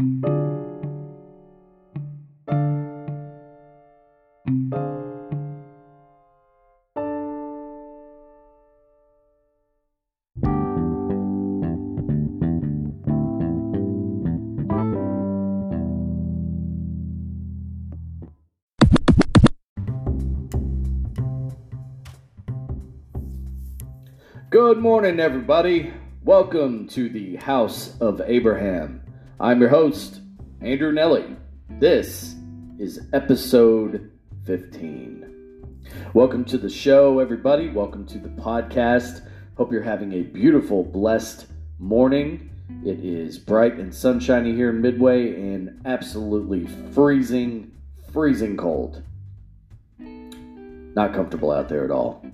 Good morning, everybody. Welcome to the House of Abraham. I'm your host, Andrew Nelly. This is episode 15. Welcome to the show, everybody. Welcome to the podcast. Hope you're having a beautiful, blessed morning. It is bright and sunshiny here in Midway and absolutely freezing, freezing cold. Not comfortable out there at all.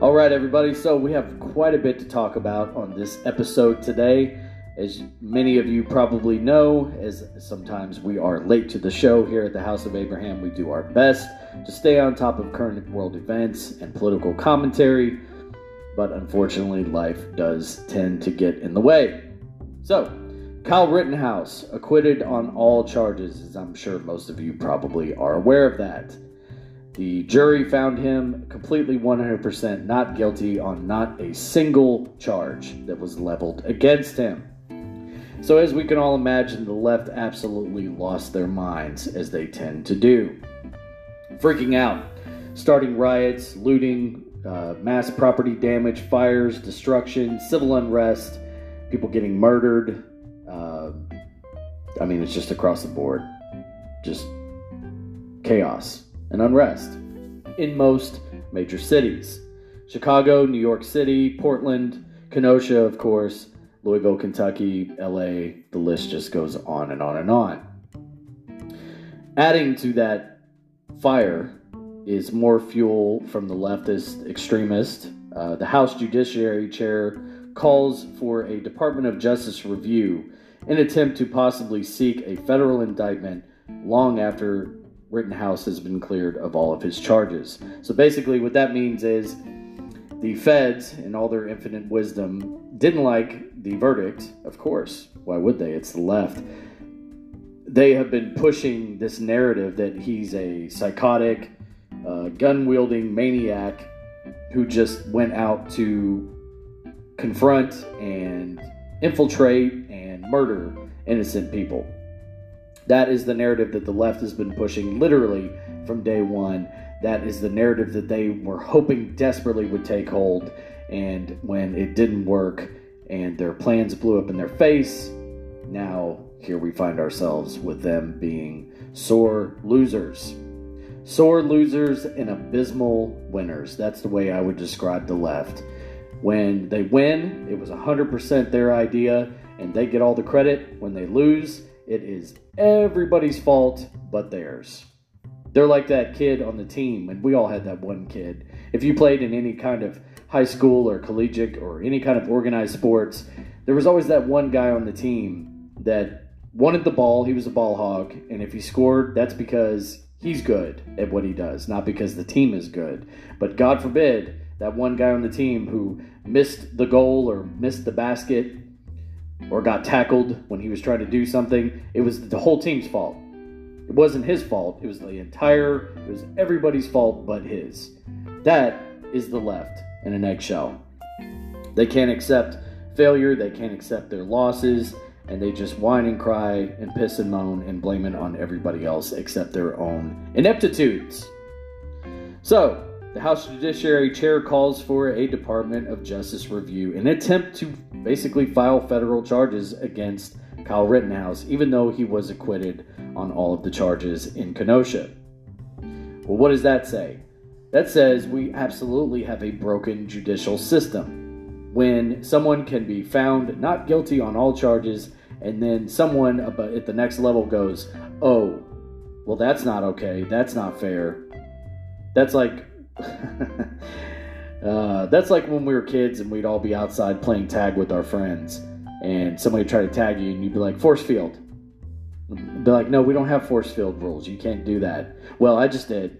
All right, everybody. So we have quite a bit to talk about on this episode today. As many of you probably know, as sometimes we are late to the show here at the House of Abraham, we do our best to stay on top of current world events and political commentary, but unfortunately, life does tend to get in the way. So, Kyle Rittenhouse acquitted on all charges, as I'm sure most of you probably are aware of that. The jury found him completely 100% not guilty on not a single charge that was leveled against him. So, as we can all imagine, the left absolutely lost their minds, as they tend to do. Freaking out, starting riots, looting, uh, mass property damage, fires, destruction, civil unrest, people getting murdered. Uh, I mean, it's just across the board. Just chaos and unrest in most major cities Chicago, New York City, Portland, Kenosha, of course, Louisville, Kentucky, LA, the list just goes on and on and on. Adding to that fire is more fuel from the leftist extremist. Uh, the House Judiciary Chair calls for a Department of Justice review in attempt to possibly seek a federal indictment long after Rittenhouse has been cleared of all of his charges. So basically, what that means is the feds, in all their infinite wisdom, didn't like the verdict. Of course, why would they? It's the left. They have been pushing this narrative that he's a psychotic, uh, gun wielding maniac who just went out to confront and infiltrate and murder innocent people. That is the narrative that the left has been pushing literally from day one. That is the narrative that they were hoping desperately would take hold. And when it didn't work and their plans blew up in their face, now here we find ourselves with them being sore losers. Sore losers and abysmal winners. That's the way I would describe the left. When they win, it was 100% their idea and they get all the credit. When they lose, it is everybody's fault but theirs. They're like that kid on the team, and we all had that one kid. If you played in any kind of high school or collegiate or any kind of organized sports, there was always that one guy on the team that wanted the ball. He was a ball hog, and if he scored, that's because he's good at what he does, not because the team is good. But God forbid that one guy on the team who missed the goal or missed the basket or got tackled when he was trying to do something, it was the whole team's fault. It wasn't his fault. It was the entire, it was everybody's fault but his. That is the left in an eggshell. They can't accept failure, they can't accept their losses, and they just whine and cry and piss and moan and blame it on everybody else except their own ineptitudes. So, the House Judiciary Chair calls for a Department of Justice review in an attempt to basically file federal charges against Kyle Rittenhouse, even though he was acquitted on all of the charges in Kenosha. Well, what does that say? That says we absolutely have a broken judicial system. When someone can be found not guilty on all charges, and then someone at the next level goes, oh, well, that's not okay. That's not fair. That's like uh, that's like when we were kids and we'd all be outside playing tag with our friends, and somebody try to tag you, and you'd be like, "Force field." Be like, "No, we don't have force field rules. You can't do that." Well, I just did.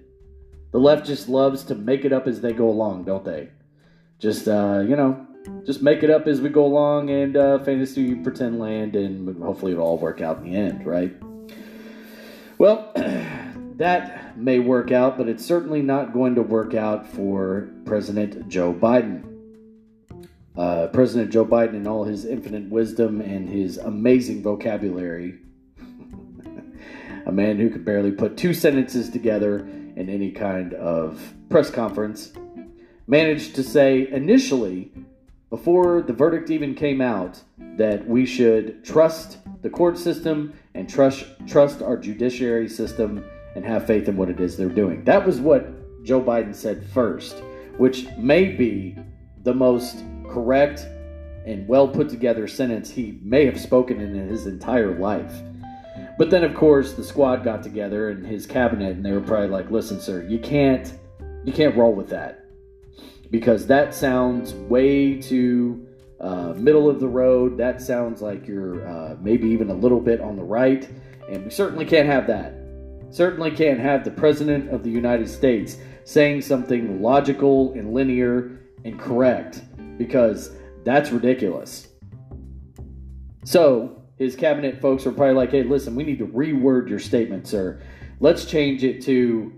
The left just loves to make it up as they go along, don't they? Just uh, you know, just make it up as we go along and uh, fantasy pretend land, and hopefully it'll all work out in the end, right? Well, that may work out, but it's certainly not going to work out for President Joe Biden. Uh, President Joe Biden, in all his infinite wisdom and his amazing vocabulary, a man who could barely put two sentences together in any kind of press conference, managed to say initially, before the verdict even came out, that we should trust the court system and trust trust our judiciary system and have faith in what it is they're doing. That was what Joe Biden said first, which may be the most correct and well put together sentence he may have spoken in his entire life. But then, of course, the squad got together and his cabinet, and they were probably like, "Listen, sir, you can't, you can't roll with that because that sounds way too uh, middle of the road. That sounds like you're uh, maybe even a little bit on the right, and we certainly can't have that. Certainly can't have the president of the United States saying something logical and linear and correct because that's ridiculous. So, his cabinet folks are probably like, hey, listen, we need to reword your statement, sir. Let's change it to,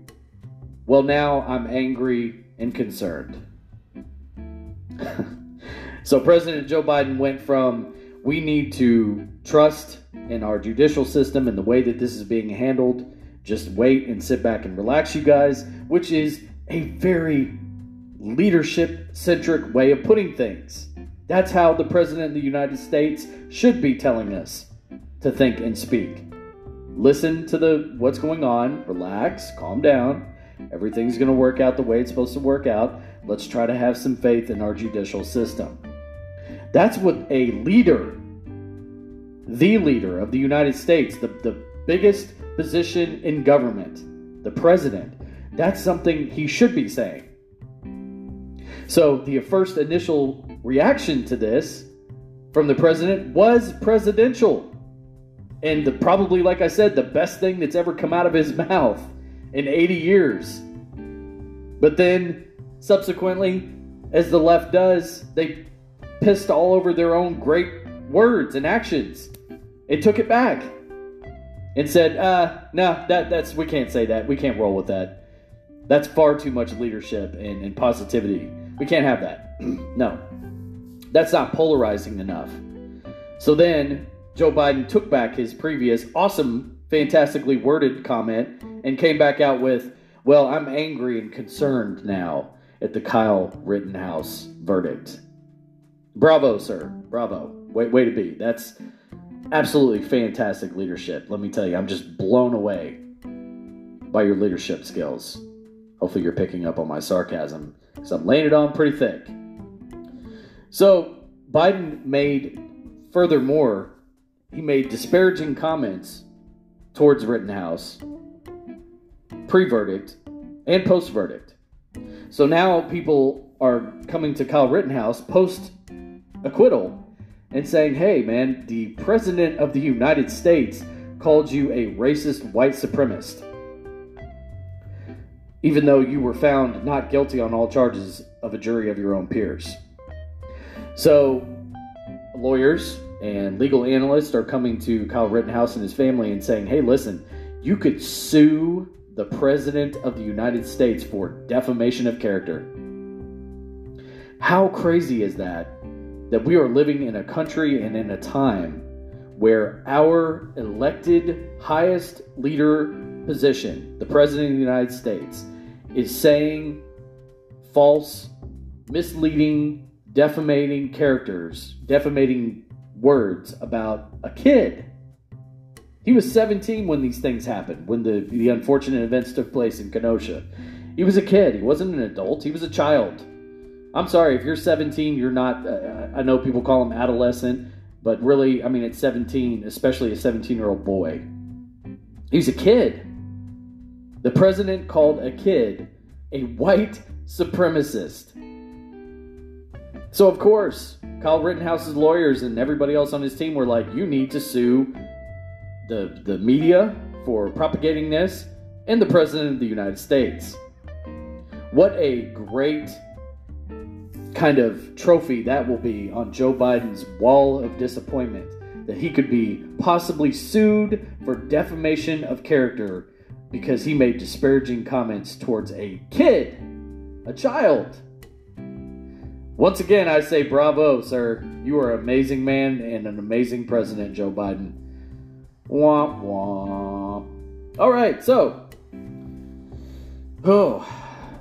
well, now I'm angry and concerned. so, President Joe Biden went from, we need to trust in our judicial system and the way that this is being handled. Just wait and sit back and relax, you guys, which is a very leadership centric way of putting things. That's how the President of the United States should be telling us to think and speak. Listen to the what's going on, relax, calm down. Everything's going to work out the way it's supposed to work out. Let's try to have some faith in our judicial system. That's what a leader, the leader of the United States, the, the biggest position in government, the president, that's something he should be saying. So the first initial reaction to this from the president was presidential. And the, probably, like I said, the best thing that's ever come out of his mouth in 80 years. But then, subsequently, as the left does, they pissed all over their own great words and actions and took it back and said, uh, no, that, that's, we can't say that. We can't roll with that. That's far too much leadership and, and positivity. We can't have that. no. That's not polarizing enough. So then Joe Biden took back his previous awesome, fantastically worded comment and came back out with, Well, I'm angry and concerned now at the Kyle Rittenhouse verdict. Bravo, sir. Bravo. Way, way to be. That's absolutely fantastic leadership. Let me tell you, I'm just blown away by your leadership skills. Hopefully, you're picking up on my sarcasm because I'm laying it on pretty thick. So, Biden made, furthermore, he made disparaging comments towards Rittenhouse pre verdict and post verdict. So now people are coming to Kyle Rittenhouse post acquittal and saying, hey, man, the President of the United States called you a racist white supremacist even though you were found not guilty on all charges of a jury of your own peers. So, lawyers and legal analysts are coming to Kyle Rittenhouse and his family and saying, hey, listen, you could sue the President of the United States for defamation of character. How crazy is that? That we are living in a country and in a time where our elected highest leader position, the President of the United States, is saying false, misleading, defamating characters, defamating words about a kid. He was 17 when these things happened, when the, the unfortunate events took place in Kenosha. He was a kid. He wasn't an adult. He was a child. I'm sorry, if you're 17, you're not, uh, I know people call him adolescent, but really, I mean, at 17, especially a 17 year old boy, he's a kid. The president called a kid a white supremacist. So, of course, Kyle Rittenhouse's lawyers and everybody else on his team were like, you need to sue the, the media for propagating this and the President of the United States. What a great kind of trophy that will be on Joe Biden's wall of disappointment that he could be possibly sued for defamation of character because he made disparaging comments towards a kid, a child. Once again, I say bravo, sir. You are an amazing man and an amazing president, Joe Biden. Womp womp. All right, so. Oh.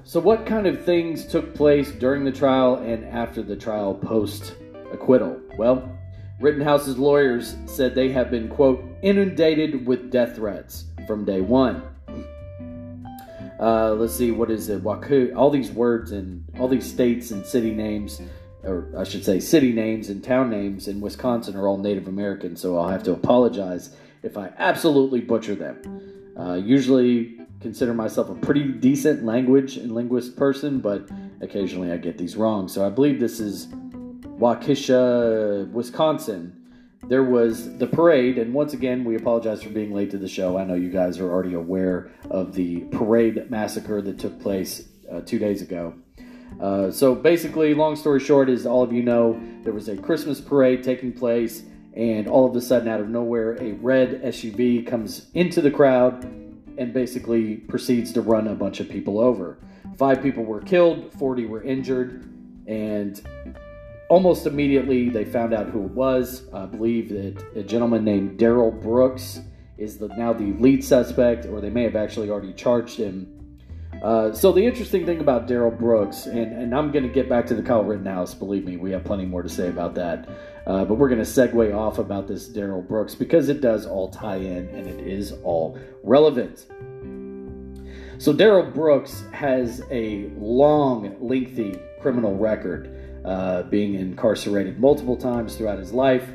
So, what kind of things took place during the trial and after the trial post acquittal? Well, Rittenhouse's lawyers said they have been, quote, inundated with death threats from day one. Uh, let's see, what is it? Waku, all these words and all these states and city names, or I should say, city names and town names in Wisconsin are all Native American, so I'll have to apologize if I absolutely butcher them. Uh, usually consider myself a pretty decent language and linguist person, but occasionally I get these wrong. So I believe this is Waukesha, Wisconsin, there was the parade, and once again, we apologize for being late to the show. I know you guys are already aware of the parade massacre that took place uh, two days ago. Uh, so basically, long story short, is all of you know, there was a Christmas parade taking place, and all of a sudden, out of nowhere, a red SUV comes into the crowd and basically proceeds to run a bunch of people over. Five people were killed, 40 were injured, and almost immediately they found out who it was. I believe that a gentleman named Darrell Brooks is the, now the lead suspect, or they may have actually already charged him. Uh, so the interesting thing about Darrell Brooks, and, and I'm going to get back to the Kyle Rittenhouse. Believe me, we have plenty more to say about that. Uh, but we're going to segue off about this Darrell Brooks because it does all tie in and it is all relevant. So Darrell Brooks has a long, lengthy criminal record uh, being incarcerated multiple times throughout his life.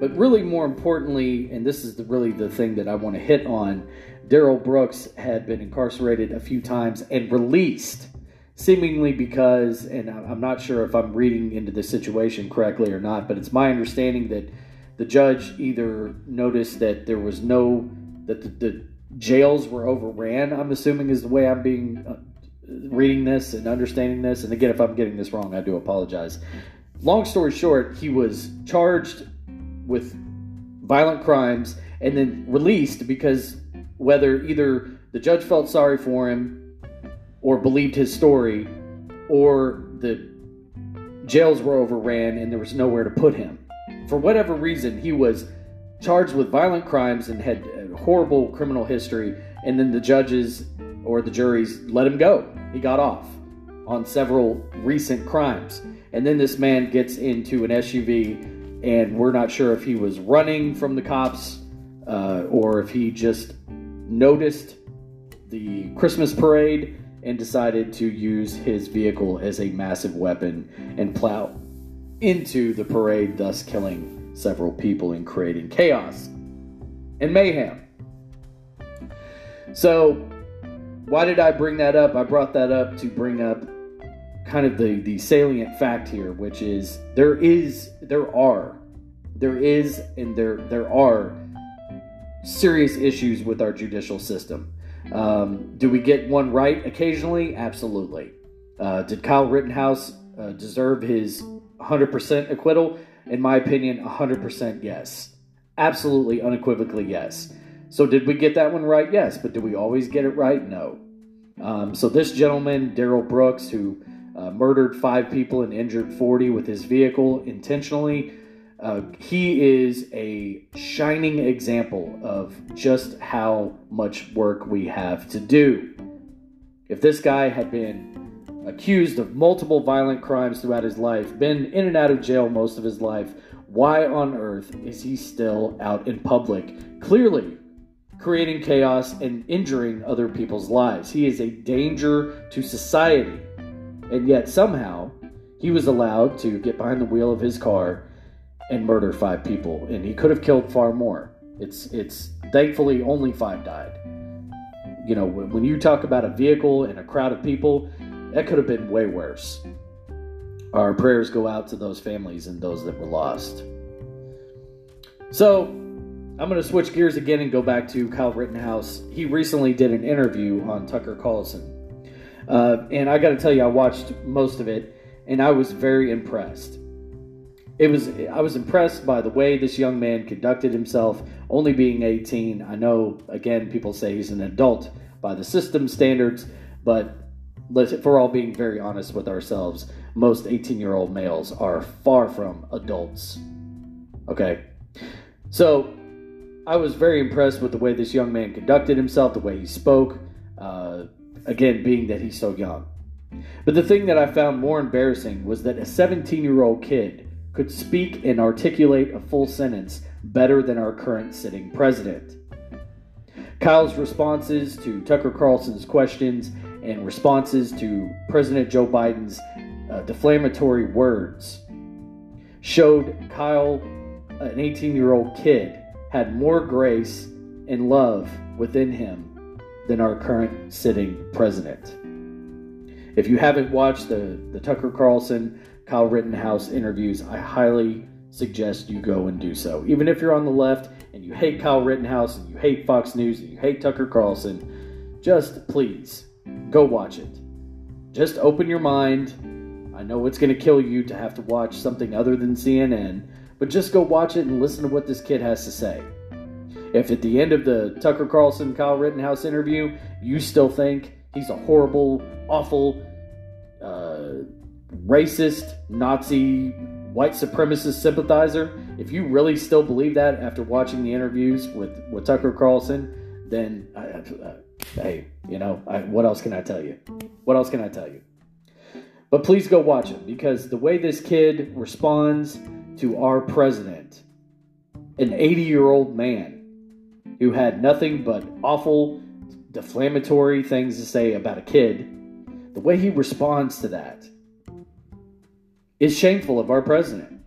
But really, more importantly, and this is the, really the thing that I want to hit on, Darrell Brooks had been incarcerated a few times and released, seemingly because, and I'm not sure if I'm reading into the situation correctly or not, but it's my understanding that the judge either noticed that there was no, that the, the jails were overran, I'm assuming is the way I'm being uh, reading this and understanding this. And again, if I'm getting this wrong, I do apologize. Long story short, he was charged with violent crimes and then released because whether either the judge felt sorry for him or believed his story or the jails were overran and there was nowhere to put him. For whatever reason, he was charged with violent crimes and had a horrible criminal history, and then the judges or the juries let him go. He got off on several recent crimes. And then this man gets into an SUV, and we're not sure if he was running from the cops uh, or if he just noticed the Christmas parade and decided to use his vehicle as a massive weapon and plow into the parade, thus killing several people and creating chaos and mayhem. So, why did I bring that up? I brought that up to bring up kind of the, the salient fact here, which is there is, there are, there is, and there, there are serious issues with our judicial system. Um, do we get one right occasionally? Absolutely. Uh, did Kyle Rittenhouse uh, deserve his 100% acquittal? In my opinion, 100% yes. Absolutely, unequivocally yes. So, did we get that one right? Yes. But do we always get it right? No. Um, so, this gentleman, Darrell Brooks, who uh, murdered five people and injured 40 with his vehicle intentionally, uh, he is a shining example of just how much work we have to do. If this guy had been accused of multiple violent crimes throughout his life, been in and out of jail most of his life, why on earth is he still out in public? Clearly, creating chaos and injuring other people's lives. He is a danger to society. And yet, somehow, he was allowed to get behind the wheel of his car and murder five people. And he could have killed far more. It's, it's thankfully only five died. You know, when you talk about a vehicle and a crowd of people, that could have been way worse. Our prayers go out to those families and those that were lost. So, I'm going to switch gears again and go back to Kyle Rittenhouse. He recently did an interview on Tucker Carlson. Uh, and I got to tell you, I watched most of it. and I was very impressed. It was I was impressed by the way this young man conducted himself, only being 18. I know again people say he's an adult by the system standards, but we're all being very honest with ourselves, most 18 year old males are far from adults. Okay? So, I was very impressed with the way this young man conducted himself, the way he spoke, uh, again, being that he's so young. But the thing that I found more embarrassing was that a 17 year old kid could speak and articulate a full sentence better than our current sitting president. Kyle's responses to Tucker Carlson's questions and responses to President Joe Biden's uh, defamatory words showed Kyle, an 18 year old kid, had more grace and love within him than our current sitting president. If you haven't watched the, the Tucker Carlson, Kyle Rittenhouse interviews, I highly suggest you go and do so. Even if you're on the left and you hate Kyle Rittenhouse and you hate Fox News and you hate Tucker Carlson, just please go watch it. Just open your mind. I know it's going to kill you to have to watch something other than CNN, but just go watch it and listen to what this kid has to say. If at the end of the Tucker Carlson Kyle Rittenhouse interview you still think he's a horrible, awful, uh, racist, Nazi, white supremacist sympathizer, if you really still believe that after watching the interviews with, with Tucker Carlson, then uh, uh, hey, you know, I, what else can I tell you? What else can I tell you? But please go watch it because the way this kid responds to our president, an 80 year old man who had nothing but awful, defamatory things to say about a kid, the way he responds to that is shameful of our president.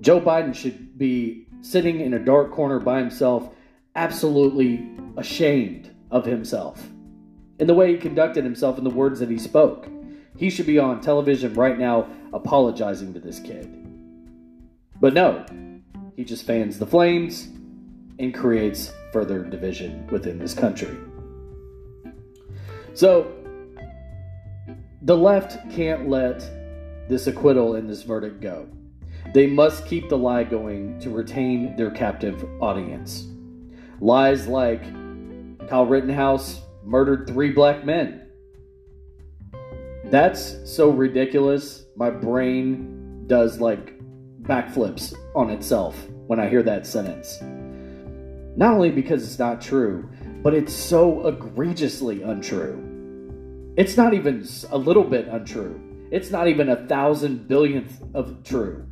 Joe Biden should be sitting in a dark corner by himself, absolutely ashamed of himself and the way he conducted himself and the words that he spoke. He should be on television right now apologizing to this kid. But no, he just fans the flames and creates further division within this country. So, the left can't let this acquittal and this verdict go. They must keep the lie going to retain their captive audience. Lies like Kyle Rittenhouse murdered three black men. That's so ridiculous. My brain does like backflips on itself when I hear that sentence. Not only because it's not true, but it's so egregiously untrue. It's not even a little bit untrue. It's not even a thousand billionth of true.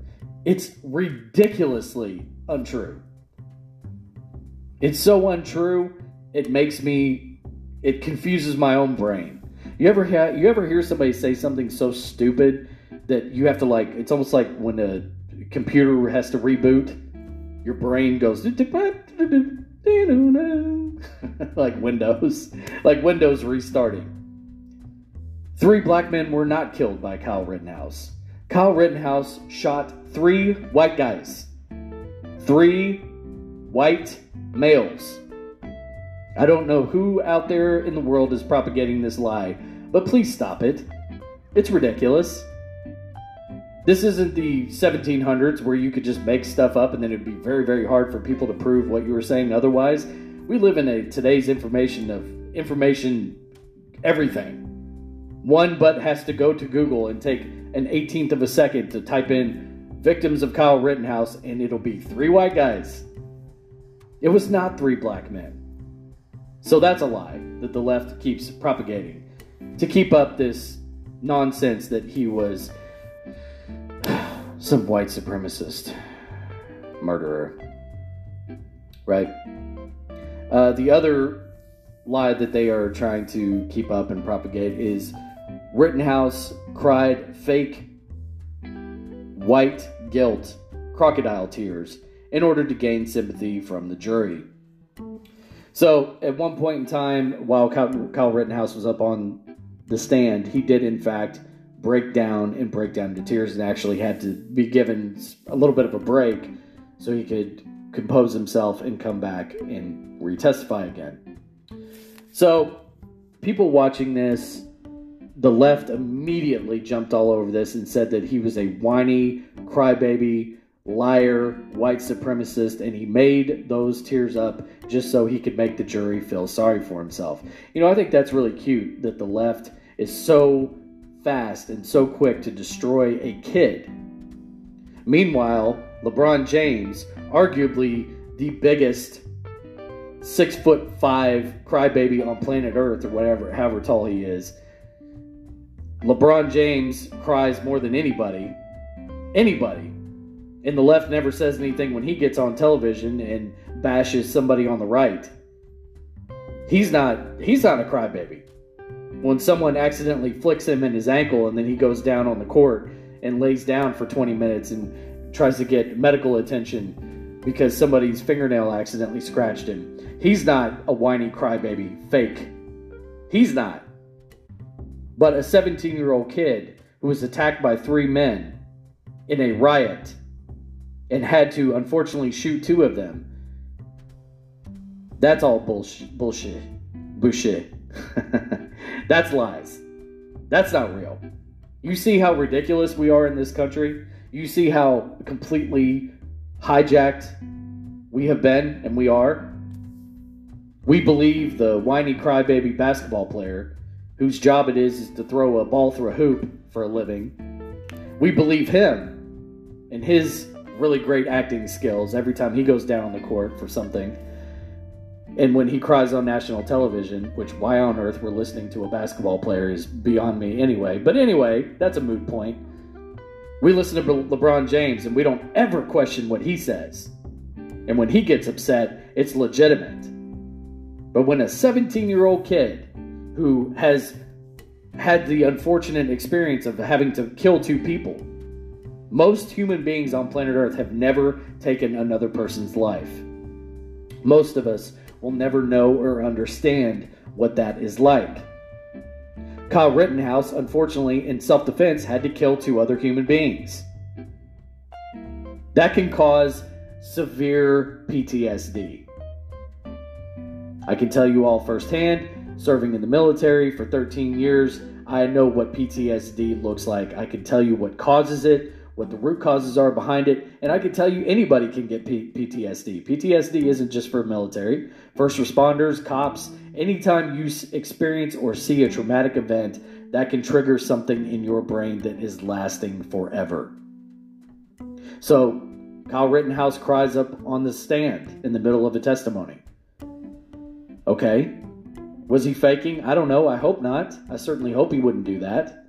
It's ridiculously untrue. It's so untrue, it makes me, it confuses my own brain. You ever ha- you ever hear somebody say something so stupid that you have to like? It's almost like when a computer has to reboot, your brain goes like Windows, like Windows restarting. Three black men were not killed by Kyle Rittenhouse. Kyle Rittenhouse shot three white guys, three white males. I don't know who out there in the world is propagating this lie, but please stop it. It's ridiculous. This isn't the 1700s where you could just make stuff up and then it'd be very, very hard for people to prove what you were saying otherwise. We live in a today's information of information everything. One but has to go to Google and take an 18th of a second to type in victims of Kyle Rittenhouse and it'll be three white guys. It was not three black men. So that's a lie that the left keeps propagating to keep up this nonsense that he was some white supremacist murderer. Right? Uh, the other lie that they are trying to keep up and propagate is Rittenhouse cried fake white guilt, crocodile tears, in order to gain sympathy from the jury. So, at one point in time, while Kyle Rittenhouse was up on the stand, he did, in fact, break down and break down to tears and actually had to be given a little bit of a break so he could compose himself and come back and retestify again. So, people watching this the left immediately jumped all over this and said that he was a whiny crybaby liar, white supremacist, and he made those tears up just so he could make the jury feel sorry for himself. You know, I think that's really cute that the left is so fast and so quick to destroy a kid. Meanwhile, LeBron James, arguably the biggest six foot five crybaby on planet Earth or whatever, however tall he is. LeBron James cries more than anybody. Anybody and the left never says anything when he gets on television and bashes somebody on the right. He's not he's not a crybaby. When someone accidentally flicks him in his ankle and then he goes down on the court and lays down for 20 minutes and tries to get medical attention because somebody's fingernail accidentally scratched him. He's not a whiny crybaby, fake. He's not. But a 17 year old kid who was attacked by three men in a riot and had to unfortunately shoot two of them. That's all bullshit. Bullshit. Bullshit. That's lies. That's not real. You see how ridiculous we are in this country? You see how completely hijacked we have been and we are? We believe the whiny crybaby basketball player whose job it is is to throw a ball through a hoop for a living. We believe him and his really great acting skills every time he goes down on the court for something. And when he cries on national television, which why on earth we're listening to a basketball player is beyond me anyway. But anyway, that's a moot point. We listen to LeBron James and we don't ever question what he says. And when he gets upset, it's legitimate. But when a 17 year old kid who has had the unfortunate experience of having to kill two people most human beings on planet Earth have never taken another person's life. Most of us will never know or understand what that is like. Kyle Rittenhouse, unfortunately, in self defense, had to kill two other human beings. That can cause severe PTSD. I can tell you all firsthand, serving in the military for 13 years, I know what PTSD looks like. I can tell you what causes it, what the root causes are behind it. And I can tell you anybody can get P- PTSD. PTSD isn't just for military, first responders, cops. Anytime you experience or see a traumatic event, that can trigger something in your brain that is lasting forever. So, Kyle Rittenhouse cries up on the stand in the middle of a testimony. Okay. Was he faking? I don't know. I hope not. I certainly hope he wouldn't do that.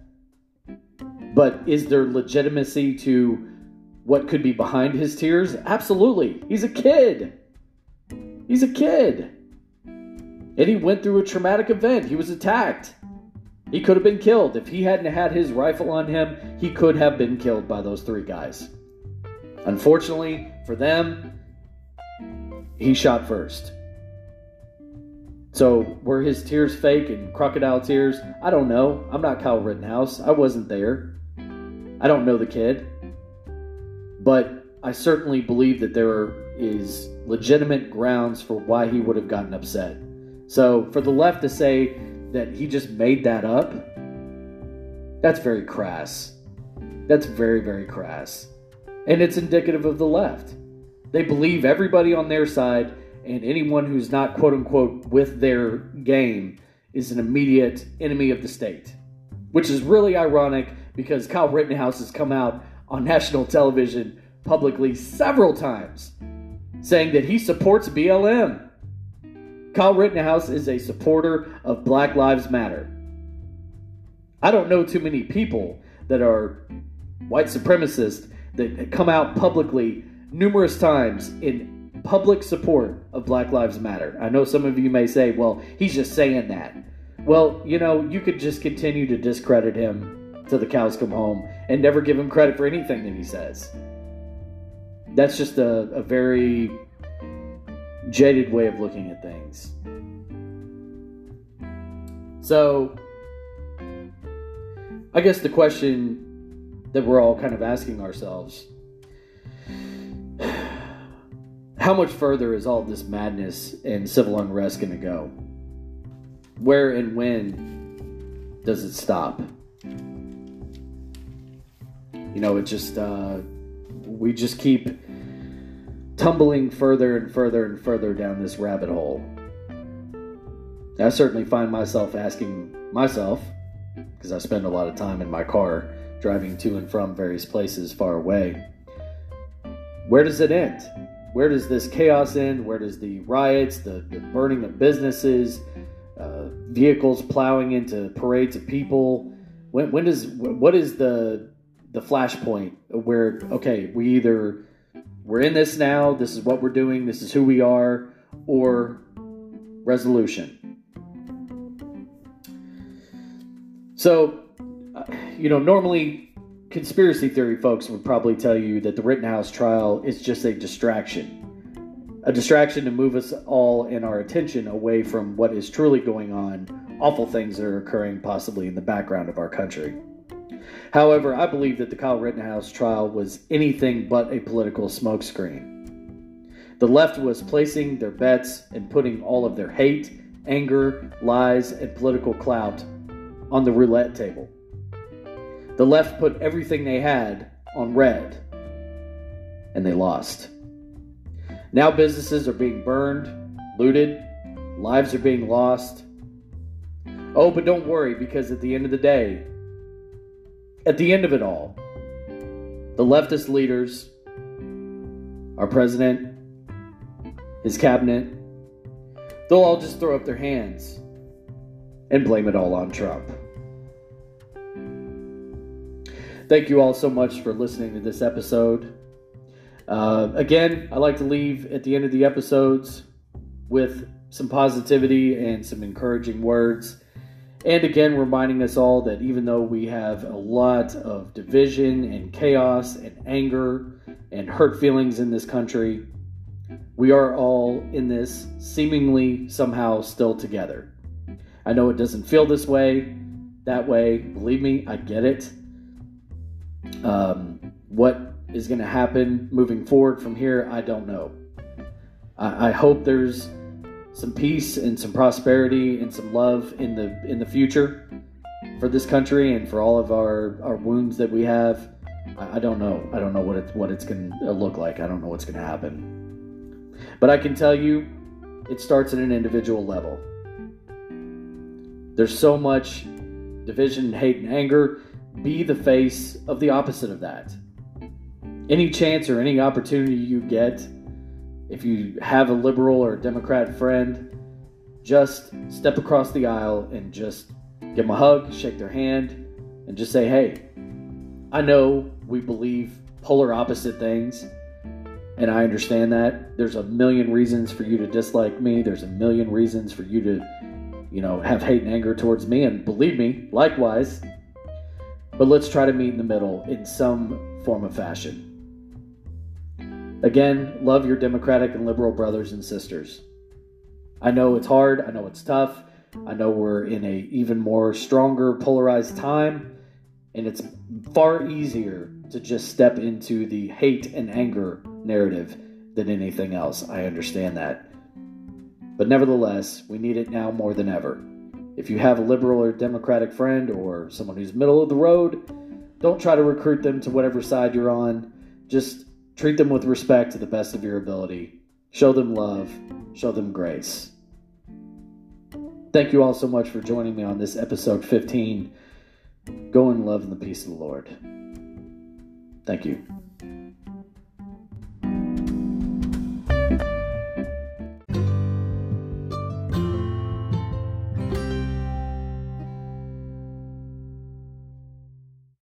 But is there legitimacy to what could be behind his tears? Absolutely. He's a kid. He's a kid. And he went through a traumatic event. He was attacked. He could have been killed. If he hadn't had his rifle on him, he could have been killed by those three guys. Unfortunately for them, he shot first. So were his tears fake and crocodile tears? I don't know. I'm not Kyle Rittenhouse. I wasn't there. I don't know the kid, but I certainly believe that there is legitimate grounds for why he would have gotten upset. So for the left to say that he just made that up, that's very crass. That's very, very crass. And it's indicative of the left. They believe everybody on their side and anyone who's not quote unquote with their game is an immediate enemy of the state, which is really ironic because Kyle Rittenhouse has come out on national television publicly several times saying that he supports BLM. Kyle Rittenhouse is a supporter of Black Lives Matter. I don't know too many people that are white supremacists that come out publicly numerous times in public support of Black Lives Matter. I know some of you may say, well, he's just saying that. Well, you know, you could just continue to discredit him till the cows come home and never give him credit for anything that he says. That's just a, a very jaded way of looking at things. So, I guess the question that we're all kind of asking ourselves how much further is all this madness and civil unrest going to go? Where and when does it stop? You know, it just, uh, we just keep tumbling further and further and further down this rabbit hole. I certainly find myself asking myself, because I spend a lot of time in my car driving to and from various places far away, where does it end? Where does this chaos end? Where does the riots, the, the burning of businesses, uh, vehicles plowing into parades of people? When, when does what is the the flashpoint where okay we either we're in this now this is what we're doing this is who we are or resolution. So uh, you know normally conspiracy theory folks would probably tell you that the rittenhouse trial is just a distraction. A distraction to move us all and our attention away from what is truly going on awful things that are occurring possibly in the background of our country However, I believe that the Kyle Rittenhouse trial was anything but a political smokescreen. The left was placing their bets and putting all of their hate, anger, lies, and political clout on the roulette table. The left put everything they had on red, and they lost. Now businesses are being burned, looted, lives are being lost. Oh, but don't worry, because at the end of the day, at the end of it all, the leftist leaders, our president, his cabinet, they'll all just throw up their hands and blame it all on Trump. Thank you all so much for listening to this episode. Uh, again, I like to leave at the end of the episodes with some positivity and some encouraging words. And again, reminding us all that even though we have a lot of division and chaos and anger and hurt feelings in this country, we are all in this seemingly somehow still together. I know it doesn't feel this way, that way. Believe me, I get it. Um, what is going to happen moving forward from here, I don't know. I, I hope there's some peace and some prosperity and some love in the in the future for this country and for all of our our wounds that we have. I, I don't know. I don't know what it what it's to look like. I don't know what's to happen. But I can tell you, it starts at an individual level. There's so much division, hate, and anger. Be the face of the opposite of that. Any chance or any opportunity you get if you have a liberal or a Democrat friend, just step across the aisle and just give them a hug, shake their hand, and just say, hey, I know we believe polar opposite things, and I understand that. There's a million reasons for you to dislike me, there's a million reasons for you to, you know, have hate and anger towards me, and believe me, likewise. But let's try to meet in the middle in some form of fashion. Again, love your Democratic and liberal brothers and sisters. I know it's hard, I know it's tough. I know we're in a even more stronger polarized time and it's far easier to just step into the hate and anger narrative than anything else. I understand that. But nevertheless, we need it now more than ever. If you have a liberal or democratic friend or someone who's middle of the road, don't try to recruit them to whatever side you're on. Just Treat them with respect to the best of your ability. Show them love. Show them grace. Thank you all so much for joining me on this episode 15. Go in love and the peace of the Lord. Thank you.